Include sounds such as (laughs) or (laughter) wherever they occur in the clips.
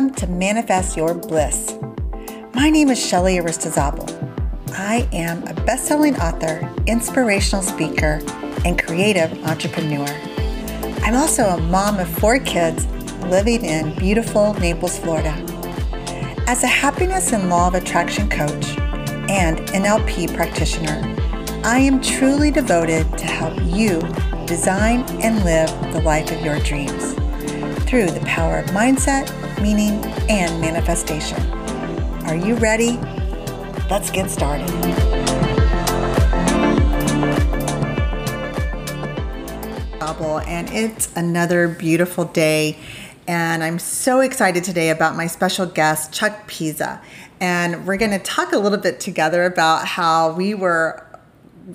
Welcome to Manifest Your Bliss. My name is Shelly Aristizabal. I am a best-selling author, inspirational speaker, and creative entrepreneur. I'm also a mom of four kids living in beautiful Naples, Florida. As a happiness and law of attraction coach and NLP practitioner, I am truly devoted to help you design and live the life of your dreams through the power of mindset, meaning, and manifestation. Are you ready? Let's get started. And it's another beautiful day. And I'm so excited today about my special guest, Chuck Pizza. And we're going to talk a little bit together about how we were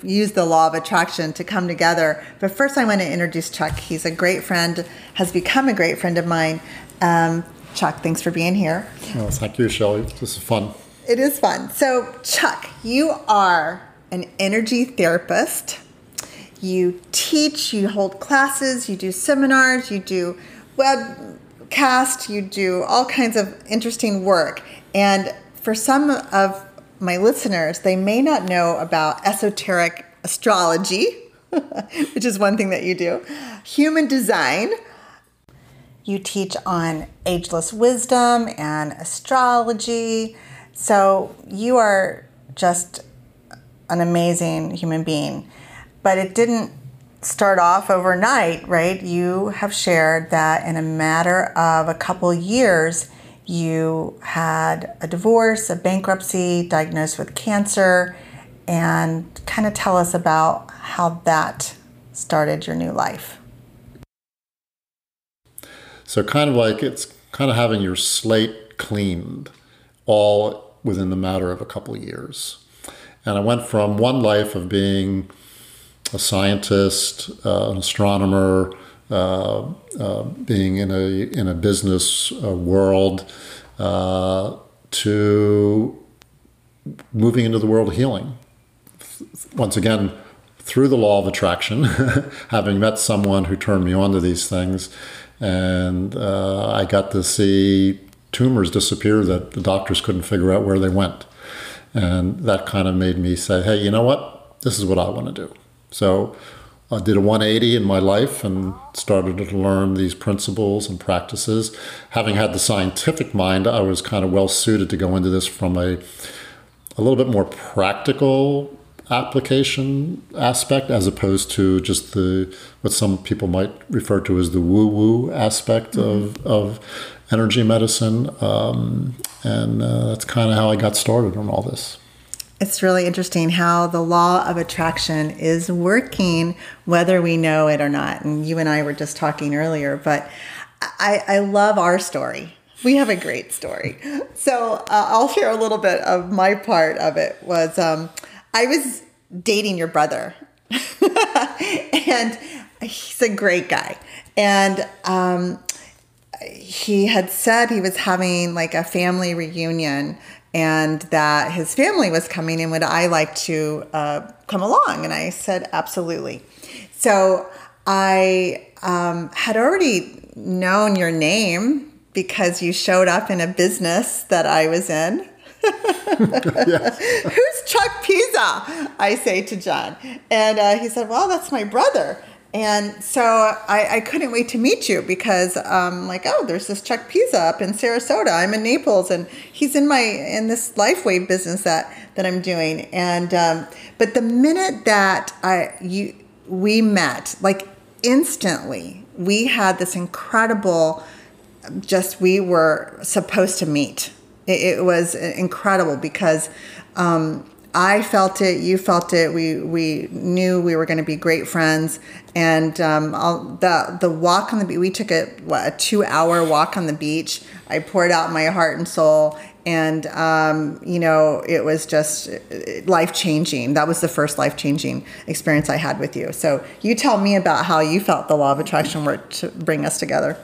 use the law of attraction to come together. But first, I want to introduce Chuck. He's a great friend, has become a great friend of mine. Um, Chuck, thanks for being here. Well, thank you, Shelly. This is fun. It is fun. So, Chuck, you are an energy therapist. You teach, you hold classes, you do seminars, you do webcast, you do all kinds of interesting work. And for some of my listeners, they may not know about esoteric astrology, (laughs) which is one thing that you do, human design. You teach on ageless wisdom and astrology. So you are just an amazing human being. But it didn't start off overnight, right? You have shared that in a matter of a couple years, you had a divorce, a bankruptcy, diagnosed with cancer, and kind of tell us about how that started your new life. So, kind of like it's kind of having your slate cleaned all within the matter of a couple of years. And I went from one life of being a scientist, uh, an astronomer, uh, uh, being in a in a business uh, world to moving into the world of healing. Once again, through the law of attraction, (laughs) having met someone who turned me on to these things, and uh, I got to see tumors disappear that the doctors couldn't figure out where they went. And that kind of made me say, hey, you know what? This is what I want to do. So I did a 180 in my life and started to learn these principles and practices. Having had the scientific mind, I was kind of well suited to go into this from a a little bit more practical application aspect as opposed to just the what some people might refer to as the woo woo aspect mm-hmm. of, of energy medicine. Um, and uh, that's kind of how I got started on all this it's really interesting how the law of attraction is working, whether we know it or not. And you and I were just talking earlier, but I, I love our story. We have a great story. So uh, I'll share a little bit of my part of it. Was um, I was dating your brother, (laughs) and he's a great guy, and um, he had said he was having like a family reunion and that his family was coming and would I like to uh, come along? And I said, absolutely. So I um, had already known your name because you showed up in a business that I was in. (laughs) (laughs) Who's Chuck Pizza? I say to John. And uh, he said, Well, that's my brother. And so I, I, couldn't wait to meet you because um, like, oh, there's this Chuck Pizza up in Sarasota. I'm in Naples and he's in my in this LifeWave business that that I'm doing. And um, but the minute that I you we met, like instantly, we had this incredible just we were supposed to meet. It, it was incredible because um, I felt it, you felt it. We we knew we were going to be great friends, and um, the the walk on the beach. We took a what, a two hour walk on the beach. I poured out my heart and soul, and um, you know it was just life changing. That was the first life changing experience I had with you. So you tell me about how you felt the law of attraction worked to bring us together.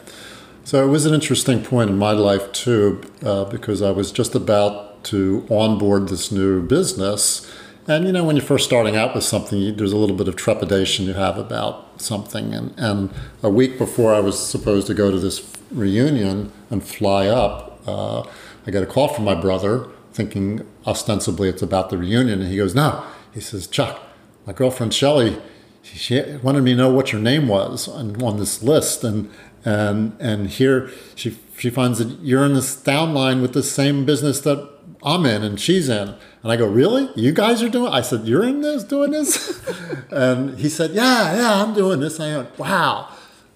So it was an interesting point in my life too, uh, because I was just about to onboard this new business. And you know, when you're first starting out with something, there's a little bit of trepidation you have about something. And, and a week before I was supposed to go to this reunion and fly up, uh, I get a call from my brother, thinking ostensibly it's about the reunion, and he goes, "No," he says, "Chuck, my girlfriend Shelley, she wanted me to know what your name was on, on this list, and and and here she she finds that you're in this downline with the same business that I'm in and she's in." And I go, really? You guys are doing? I said, you're in this, doing this? (laughs) and he said, yeah, yeah, I'm doing this. And I went, wow.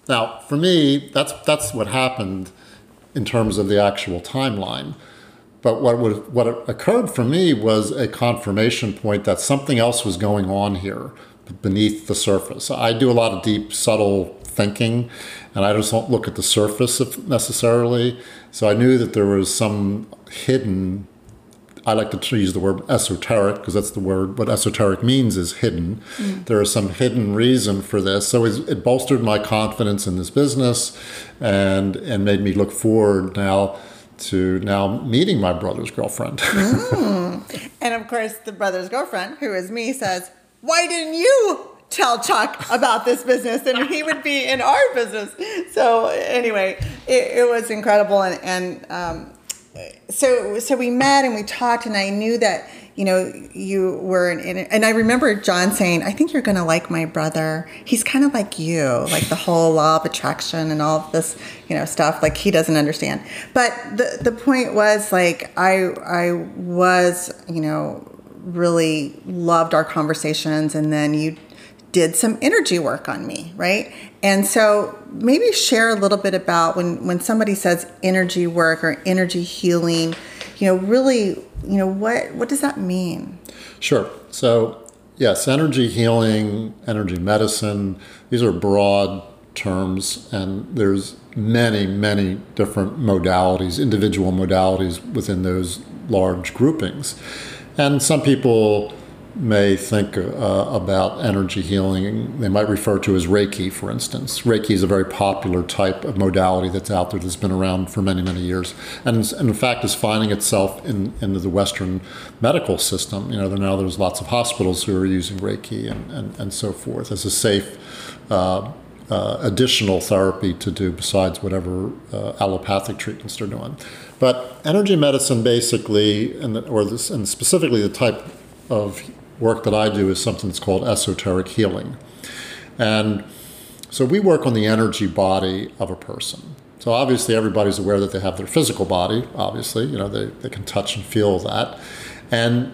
Now, for me, that's that's what happened in terms of the actual timeline. But what would, what occurred for me was a confirmation point that something else was going on here beneath the surface. I do a lot of deep, subtle thinking, and I just don't look at the surface necessarily. So I knew that there was some hidden I like to use the word esoteric because that's the word. What esoteric means is hidden. Mm. There is some hidden reason for this. So it bolstered my confidence in this business, and and made me look forward now to now meeting my brother's girlfriend. (laughs) mm. And of course, the brother's girlfriend, who is me, says, "Why didn't you?" tell Chuck about this business and he would be in our business. So anyway, it, it was incredible and, and um, so so we met and we talked and I knew that you know you were in, and I remember John saying I think you're to like my brother. He's kind of like you like the whole law of attraction and all of this you know stuff like he doesn't understand. But the the point was like I I was you know really loved our conversations and then you did some energy work on me, right? And so maybe share a little bit about when when somebody says energy work or energy healing, you know, really, you know, what what does that mean? Sure. So, yes, energy healing, energy medicine, these are broad terms and there's many many different modalities, individual modalities within those large groupings. And some people may think uh, about energy healing, they might refer to as Reiki, for instance. Reiki is a very popular type of modality that's out there that's been around for many, many years, and, and in fact is finding itself in into the Western medical system. You know, now there's lots of hospitals who are using Reiki and, and, and so forth as a safe. Uh, uh, additional therapy to do besides whatever uh, allopathic treatments they're doing. But energy medicine, basically, and, or this, and specifically the type of work that I do is something that's called esoteric healing. And so we work on the energy body of a person. So obviously everybody's aware that they have their physical body, obviously, you know, they, they can touch and feel that. And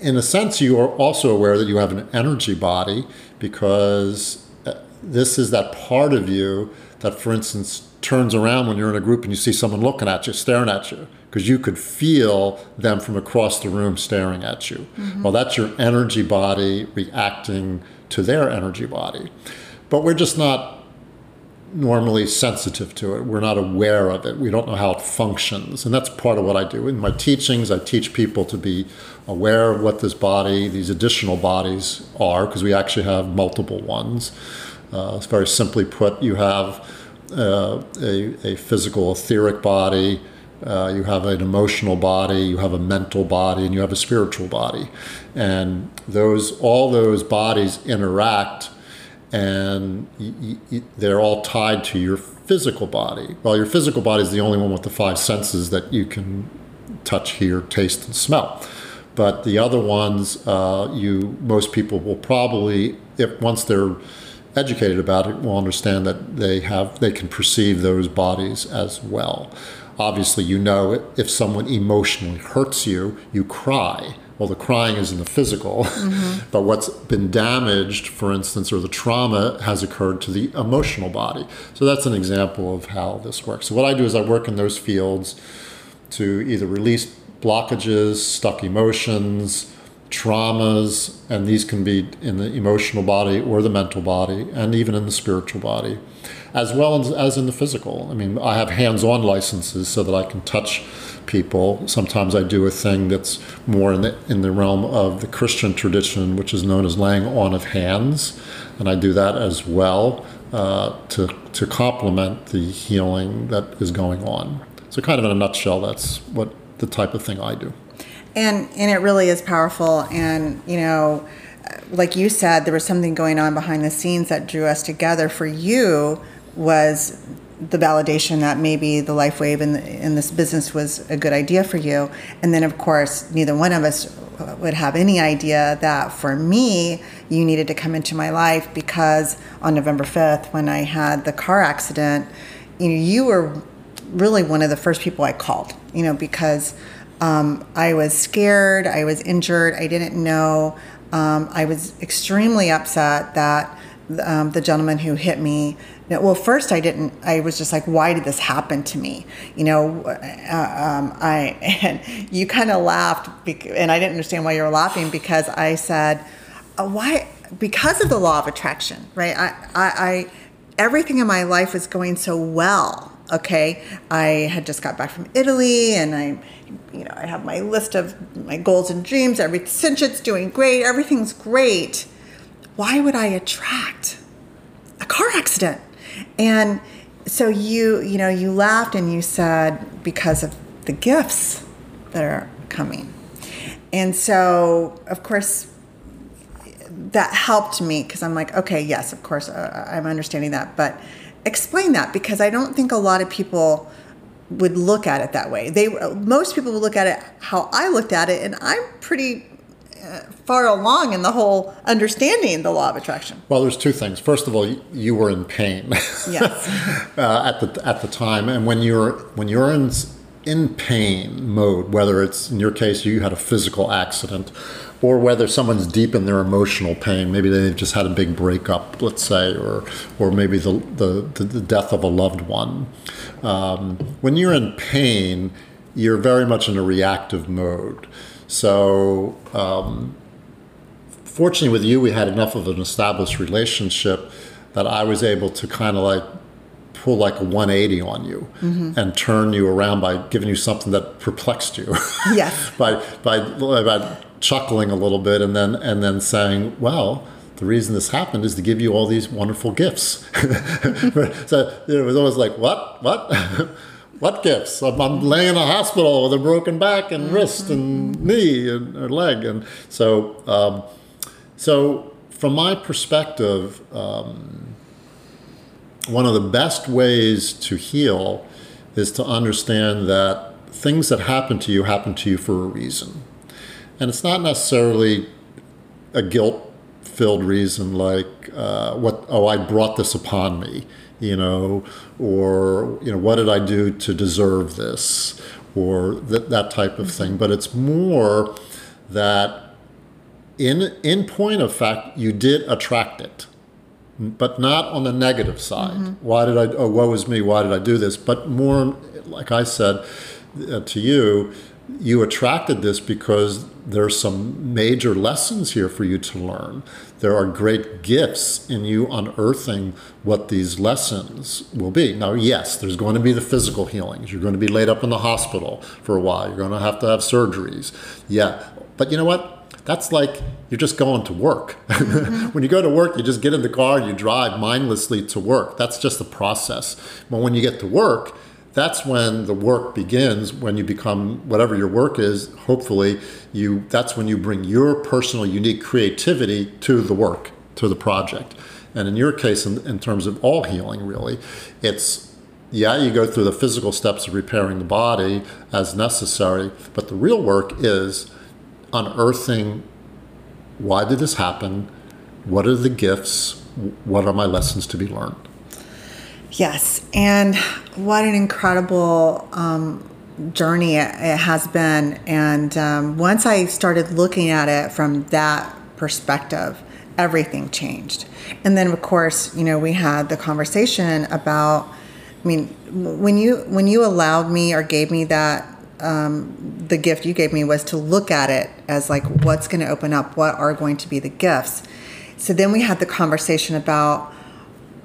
in a sense, you are also aware that you have an energy body because uh, this is that part of you that, for instance, turns around when you're in a group and you see someone looking at you, staring at you because you could feel them from across the room staring at you. Mm-hmm. Well, that's your energy body reacting to their energy body. But we're just not normally sensitive to it. We're not aware of it. We don't know how it functions. And that's part of what I do. In my teachings, I teach people to be aware of what this body, these additional bodies are, because we actually have multiple ones. Uh, very simply put, you have uh, a, a physical etheric body, uh, you have an emotional body, you have a mental body, and you have a spiritual body, and those all those bodies interact, and y- y- they're all tied to your physical body. Well, your physical body is the only one with the five senses that you can touch, hear, taste, and smell. But the other ones, uh, you most people will probably, if once they're educated about it, will understand that they have they can perceive those bodies as well obviously you know if someone emotionally hurts you, you cry. Well, the crying is in the physical, mm-hmm. (laughs) but what's been damaged, for instance, or the trauma has occurred to the emotional body. So that's an example of how this works. So what I do is I work in those fields to either release blockages, stuck emotions, traumas, and these can be in the emotional body or the mental body, and even in the spiritual body as well as, as in the physical. I mean, I have hands on licenses so that I can touch people. Sometimes I do a thing that's more in the, in the realm of the Christian tradition, which is known as laying on of hands. And I do that as well uh, to, to complement the healing that is going on. So, kind of in a nutshell, that's what the type of thing I do. And, and it really is powerful. And, you know, like you said, there was something going on behind the scenes that drew us together. For you, was the validation that maybe the LifeWave and, this business was a good idea for you. And then, of course, neither one of us would have any idea that for me, you needed to come into my life because on November 5th, when I had the car accident, you know, you were really one of the first people I called, you know, because um, I was scared, I was injured, I didn't know. Um, I was extremely upset that um, the gentleman who hit me well first i didn't i was just like why did this happen to me? You know uh, um, i (laughs) and you kind of laughed and i didn't understand why you were laughing because i said uh, why because of the law of attraction right? I, I, I everything in my life was going so well okay? I had just got back from italy and i you know i have my list of my goals and dreams every it's doing great everything's great. Why would i attract a car accident and so you you know you laughed and you said because of the gifts that are coming. And so of course that helped me because i'm like okay yes of course uh, i'm understanding that. But explain that because i don't think a lot of people would look at it that way. They most people would look at it how i looked at it and i'm pretty uh, far along in the whole understanding the law of attraction. Well, there's two things. First of all, you were in pain. (laughs) Yes. uh, at the at the time, and when you're when you're in in pain mode, whether it's in your case you had a physical accident, or whether someone's deep in their emotional pain, maybe they've just had a big breakup, let's say, or or maybe the the, the death of a loved one. Um, when you're in pain, you're very much in a reactive mode. So, um, fortunately, with you, we had enough of an established relationship that I was able to kind of like pull like a 180 on you mm-hmm. and turn you around by giving you something that perplexed you. Yes. (laughs) by, by, by chuckling a little bit and then, and then saying, well, the reason this happened is to give you all these wonderful gifts. (laughs) so it was always like, what, what? (laughs) What gifts? I'm, I'm, laying in a hospital with a broken back and mm-hmm. wrist and knee and or leg, and so um, so from my perspective, um, one of the best ways to heal is to understand that things that happen to you happen to you for a reason, and it's not necessarily a guilt-filled reason like uh, what oh I brought this upon me you know, or you know, what did I do to deserve this, or that that type of thing. But it's more that in in point of fact, you did attract it, but not on the negative side. Mm-hmm. Why did I? Oh, woe is me! Why did I do this? But more, like I said uh, to you, you attracted this because there's some major lessons here for you to learn. There are great gifts in you unearthing what these lessons will be. Now, yes, there's going to be the physical healings. You're going to be laid up in the hospital for a while. You're going to have to have surgeries. Yeah. But you know what? That's like you're just going to work. (laughs) When you go to work, you just get in the car and you drive mindlessly to work. That's just the process. But when you get to work, that's when the work begins when you become whatever your work is hopefully you that's when you bring your personal unique creativity to the work to the project. And in your case in, in terms of all healing really it's yeah you go through the physical steps of repairing the body as necessary but the real work is unearthing why did this happen? What are the gifts? What are my lessons to be learned Yes, and what an incredible um, journey it, it, has been. And um, once I started looking at it from that perspective, everything changed. And then, of course, you know, we had the conversation about. I mean, when you when you allowed me or gave me that um, the gift you gave me was to look at it as like what's going to open up, what are going to be the gifts. So then we had the conversation about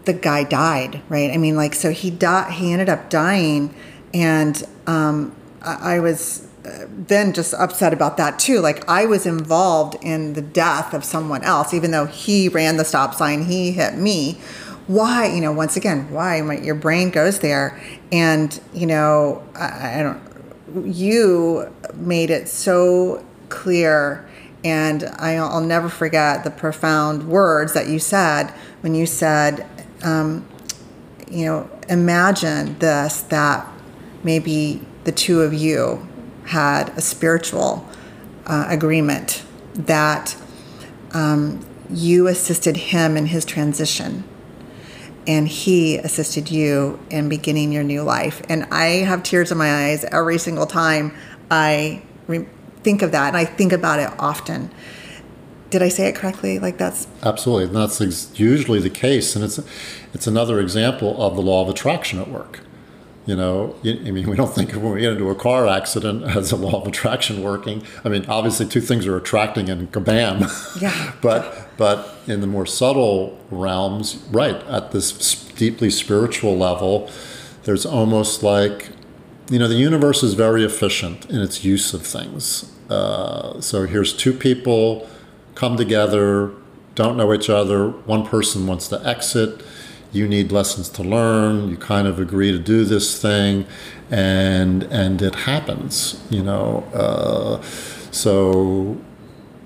the guy died, right? I mean, like, so he he ended up dying, and um, I, I was uh, then just upset about that too. Like, I was involved in the death of someone else, even though he ran the stop sign, he hit me. Why, you know, once again, why my, your brain goes there, and you know, I, I don't. You made it so clear and I'll never forget the profound words that you said when you said um, you know, imagine this that maybe the two of you had a spiritual uh, agreement that um, you assisted him in his transition and he assisted you in beginning your new life. And I have tears in my eyes every single time I re- think of that, and I think about it often. Did I say it correctly? Like that's absolutely. And that's usually the case, and it's it's another example of the law of attraction at work. You know, I mean, we don't think of when we get into a car accident (laughs) as a law of attraction working. I mean, obviously, two things are attracting and kabam. Yeah. (laughs) but but in the more subtle realms, right at this deeply spiritual level, there's almost like, you know, the universe is very efficient in its use of things. Uh, so here's two people come together, don't know each other. One person wants to exit you need lessons to learn you kind of agree to do this thing and and it happens you know uh, so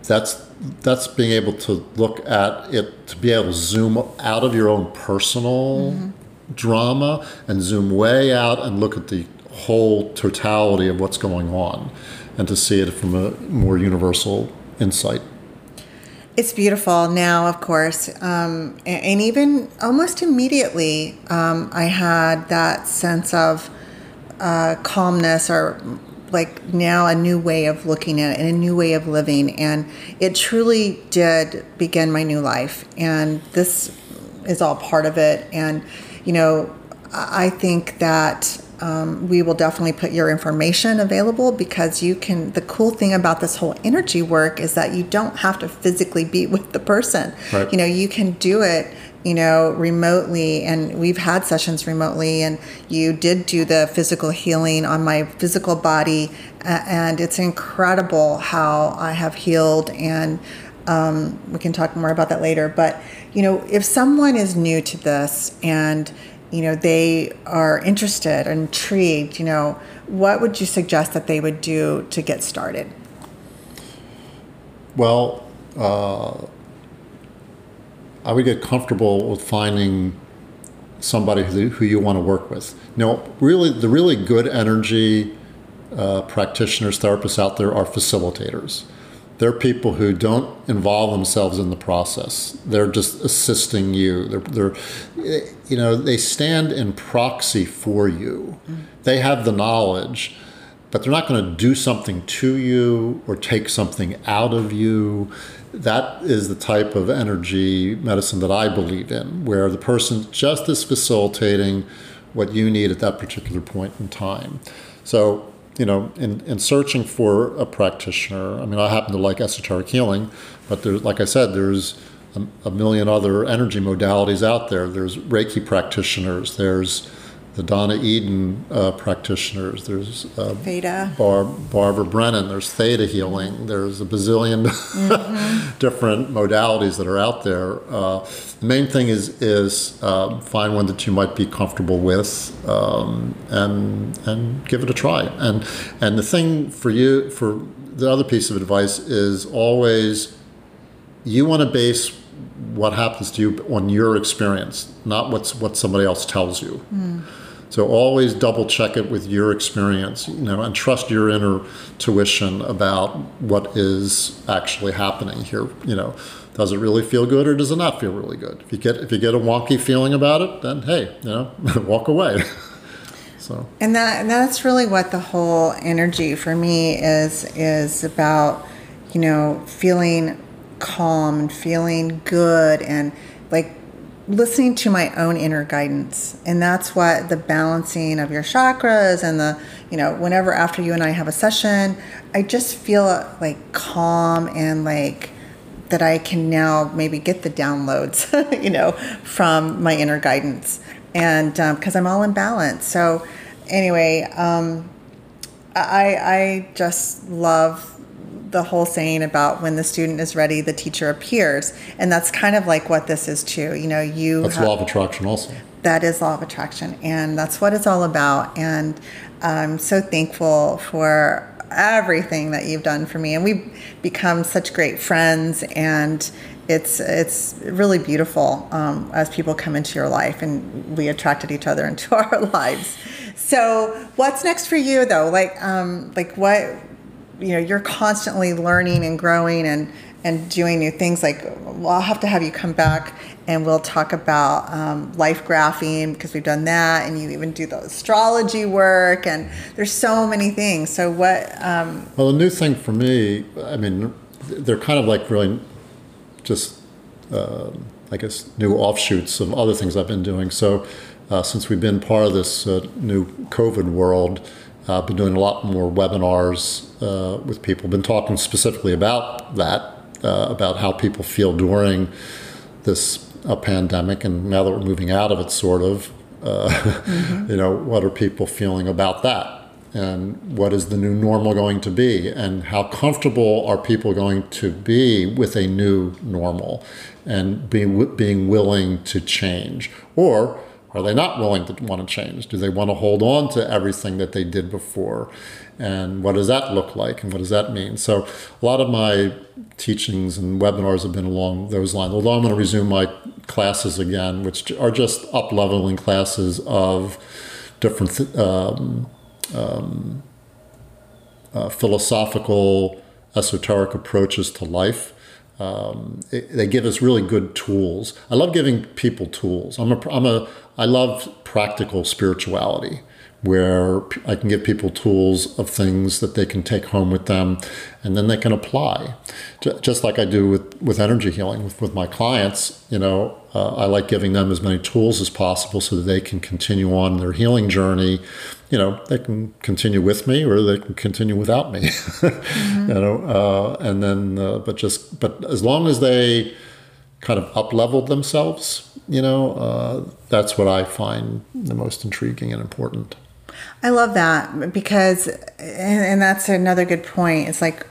that's that's being able to look at it to be able to zoom out of your own personal mm-hmm. drama and zoom way out and look at the whole totality of what's going on and to see it from a more universal insight it's beautiful now, of course. Um, and, even almost immediately, um, I had that sense of uh, calmness or like now a new way of looking at it and a new way of living. And it truly did begin my new life. And this is all part of it. And, you know, I think that um, we will definitely put your information available because you can the cool thing about this whole energy work is that you don't have to physically be (laughs) with the person right. you know you can do it you know remotely and we've had sessions remotely and you did do the physical healing on my physical body and it's incredible how i have healed and um, we can talk more about that later but you know if someone is new to this and you know they are interested intrigued you know what would you suggest that they would do to get started? Well uh, i would get comfortable with finding somebody who, who you want to work with. Now really the really good energy uh, practitioners therapists out there are facilitators they're people who don't involve themselves in the process. They're just assisting you. They're, they're you know, they stand in proxy for you. Mm. They have the knowledge, but they're not going to do something to you or take something out of you. That is the type of energy medicine that I believe in, where the person just is facilitating what you need at that particular point in time. So you know, in, in searching for a practitioner, I mean, I happen to like esoteric healing, but there's, like I said, there's a, a million other energy modalities out there. There's Reiki practitioners. There's the Donna Eden uh, practitioners. There's uh, Theta. Bar- Barbara Brennan. There's Theta healing. There's a bazillion (laughs) mm-hmm. different modalities that are out there. Uh, the main thing is is um, find one that you might be comfortable with um, and and give it a try. And and the thing for you for the other piece of advice is always you want to base what happens to you on your experience, not what's what somebody else tells you. Mm. So always double check it with your experience, you know, and trust your inner tuition about what is actually happening here. You know, does it really feel good or does it not feel really good? If you get if you get a wonky feeling about it, then hey, you know, (laughs) walk away. (laughs) so and that that's really what the whole energy for me is is about. You know, feeling calm and feeling good and like listening to my own inner guidance. And that's what the balancing of your chakras and the you know whenever after you and i have a session i just feel like calm and like that i can now maybe get the downloads (laughs) you know from my inner guidance. And because um, i'm all in balance. So anyway um, i i just love the whole saying about when the student is ready, the teacher appears, and that's kind of like what this is too. You know, you that's have, law of attraction also. That is law of attraction, and that's what it's all about. And I'm so thankful for everything that you've done for me, and we've become such great friends. And it's it's really beautiful um, as people come into your life and we attracted each other (laughs) into our lives. So what's next for you though? Like um, like what you know you're constantly learning and growing and and doing new things. Like well, I'll have to have you come back and we'll talk about um, life graphing because we've done that and you even do the astrology work and there's so many things. So what? Um, well, a new thing for me. I mean, they're kind of like really just, uh, I guess, new offshoots of other things I've been doing. So, uh, since we've been part of this uh, new COVID world, I've been doing a lot more webinars uh, with people. Been talking specifically about that, uh, about how people feel during this pandemic, and now that we're moving out of it, sort of, uh, mm-hmm. (laughs) you know, what are people feeling about that? and what is the new normal going to be and how comfortable are people going to be with a new normal and be, being willing to change or are they not willing to want to change? Do they want to hold on to everything that they did before? And what does that look like and what does that mean? So a lot of my teachings and webinars have been along those lines. Although i'm going to resume my classes again which are just up leveling classes of different um, um, uh, philosophical, esoteric approaches to life. Um, it, they give us really good tools. I love giving people tools. I'm a, I'm a, I love practical spirituality where I can give people tools of things that they can take home with them and then they can apply. Just like I do with, with energy healing with, with my clients, you know, uh, I like giving them as many tools as possible so that they can continue on their healing journey. You know, they can continue with me or they can continue without me. (laughs) mm-hmm. You know, uh, and then, uh, but just, but as long as they kind of up leveled themselves, you know, uh, that's what I find the most intriguing and important. I love that because, and that's another good point. It's like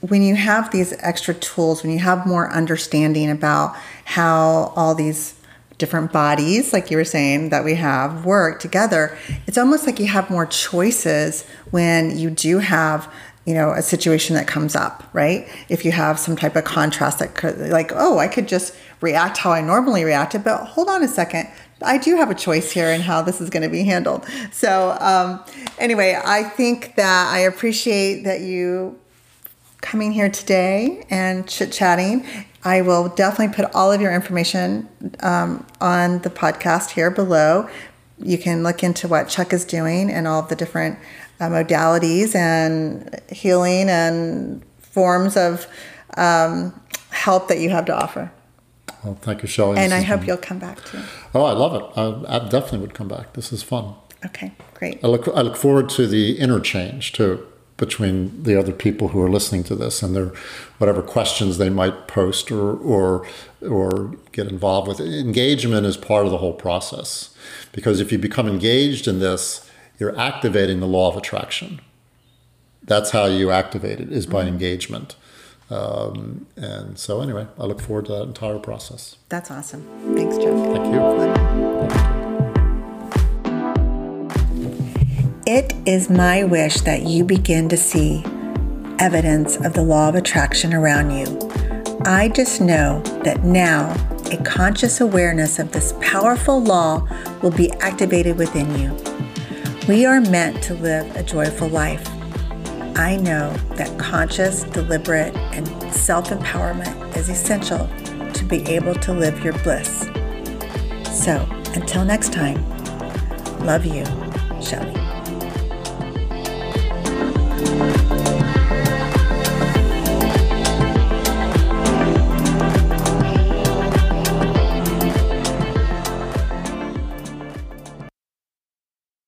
when you have these extra tools, when you have more understanding about how all these different bodies, like you were saying, that we have work together, it's almost like you have more choices when you do have you know a situation that comes up right if you have some type of contrast that could like oh i could just react how i normally reacted but hold on a second I do have a choice here in how this is going to be handled. So, um, anyway, I think that I appreciate that you coming here today and chit chatting. I will definitely put all of your information um, on the podcast here below. You can look into what Chuck is doing and all of the different uh, modalities and healing and forms of um, help that you have to offer. Well, thank you, Shelley. And I hope been... you'll come back too. Oh, I love it. I, I, definitely would come back. This is fun. Okay, great. I look, I look forward to the interchange too between the other people who are listening to this and their whatever questions they might post or or or get involved with. Engagement is part of the whole process because if you become engaged in this, you're activating the law of attraction. That's how you activate it is by mm-hmm. engagement. Um, and so, anyway, I look forward to that entire process. That's awesome. Thanks, Chuck. Thank you. It is my wish that you begin to see evidence of the law of attraction around you. I just know that now a conscious awareness of this powerful law will be activated within you. We are meant to live a joyful life I know that conscious, deliberate, and self empowerment is essential to be able to live your bliss. So, until next time, love you, Shelley.